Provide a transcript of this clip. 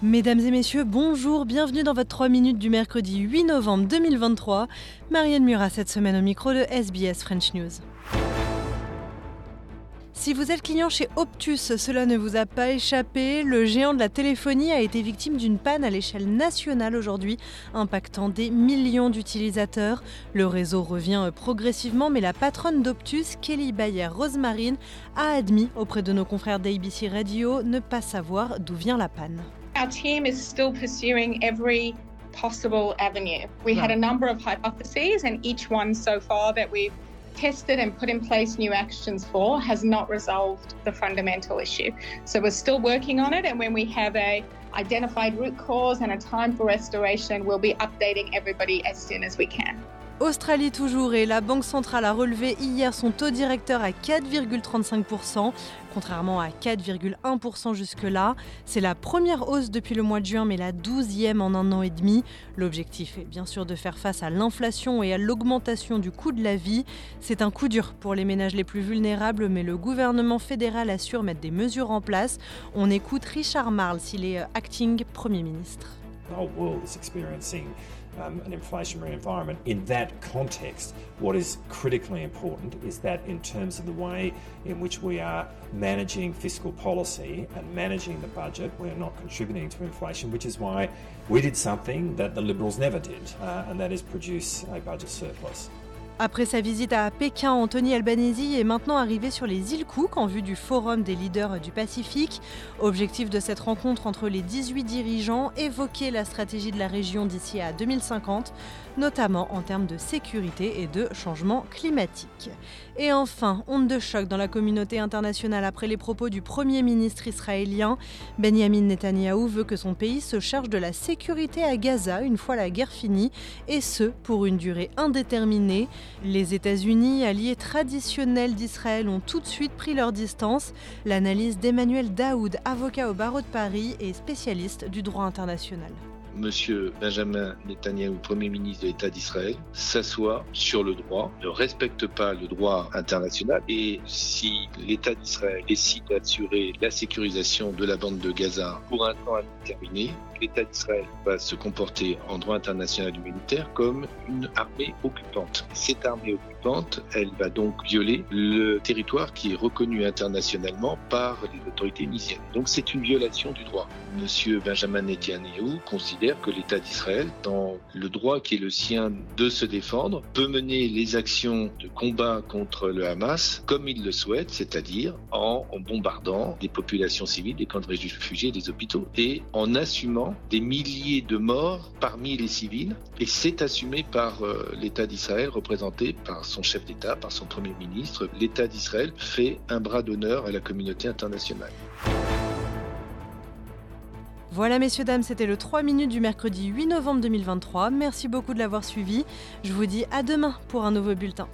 Mesdames et messieurs, bonjour, bienvenue dans votre 3 minutes du mercredi 8 novembre 2023. Marianne Murat cette semaine au micro de SBS French News. Si vous êtes client chez Optus, cela ne vous a pas échappé. Le géant de la téléphonie a été victime d'une panne à l'échelle nationale aujourd'hui, impactant des millions d'utilisateurs. Le réseau revient progressivement, mais la patronne d'Optus, Kelly Bayer Rosemarine, a admis auprès de nos confrères d'ABC Radio ne pas savoir d'où vient la panne. Our team is still pursuing every possible avenue. We had a number of hypotheses, and each one so far that we've tested and put in place new actions for has not resolved the fundamental issue. So we're still working on it, and when we have a identified root cause and a time for restoration, we'll be updating everybody as soon as we can. Australie toujours et la Banque centrale a relevé hier son taux directeur à 4,35%, contrairement à 4,1% jusque-là. C'est la première hausse depuis le mois de juin, mais la douzième en un an et demi. L'objectif est bien sûr de faire face à l'inflation et à l'augmentation du coût de la vie. C'est un coup dur pour les ménages les plus vulnérables, mais le gouvernement fédéral assure mettre des mesures en place. On écoute Richard Marles, il est acting Premier ministre. Um, an inflationary environment. In that context, what is critically important is that in terms of the way in which we are managing fiscal policy and managing the budget, we're not contributing to inflation, which is why we did something that the Liberals never did, uh, and that is produce a budget surplus. Après sa visite à Pékin, Anthony Albanese est maintenant arrivé sur les îles Cook en vue du Forum des leaders du Pacifique. Objectif de cette rencontre entre les 18 dirigeants, évoquer la stratégie de la région d'ici à 2050, notamment en termes de sécurité et de changement climatique. Et enfin, honte de choc dans la communauté internationale après les propos du Premier ministre israélien. Benjamin Netanyahou veut que son pays se charge de la sécurité à Gaza une fois la guerre finie, et ce, pour une durée indéterminée. Les États-Unis, alliés traditionnels d'Israël, ont tout de suite pris leur distance. L'analyse d'Emmanuel Daoud, avocat au barreau de Paris et spécialiste du droit international. Monsieur Benjamin Netanyahou, Premier ministre de l'État d'Israël, s'assoit sur le droit, ne respecte pas le droit international et si l'État d'Israël décide d'assurer la sécurisation de la bande de Gaza pour un temps indéterminé, l'État d'Israël va se comporter en droit international humanitaire comme une armée occupante. Cette armée occupante, elle va donc violer le territoire qui est reconnu internationalement par les autorités initiales. Donc c'est une violation du droit. Monsieur Benjamin Netanyahu considère que l'État d'Israël, dans le droit qui est le sien de se défendre, peut mener les actions de combat contre le Hamas comme il le souhaite, c'est-à-dire en, bombardant des populations civiles, des camps de réfugiés, des hôpitaux, et en assumant des milliers de morts parmi les civils, et c'est assumé par euh, l'État d'Israël, représenté par son chef d'État, par son Premier ministre. L'État d'Israël fait un bras d'honneur à la communauté internationale. Voilà messieurs, dames, c'était le 3 minutes du mercredi 8 novembre 2023. Merci beaucoup de l'avoir suivi. Je vous dis à demain pour un nouveau bulletin.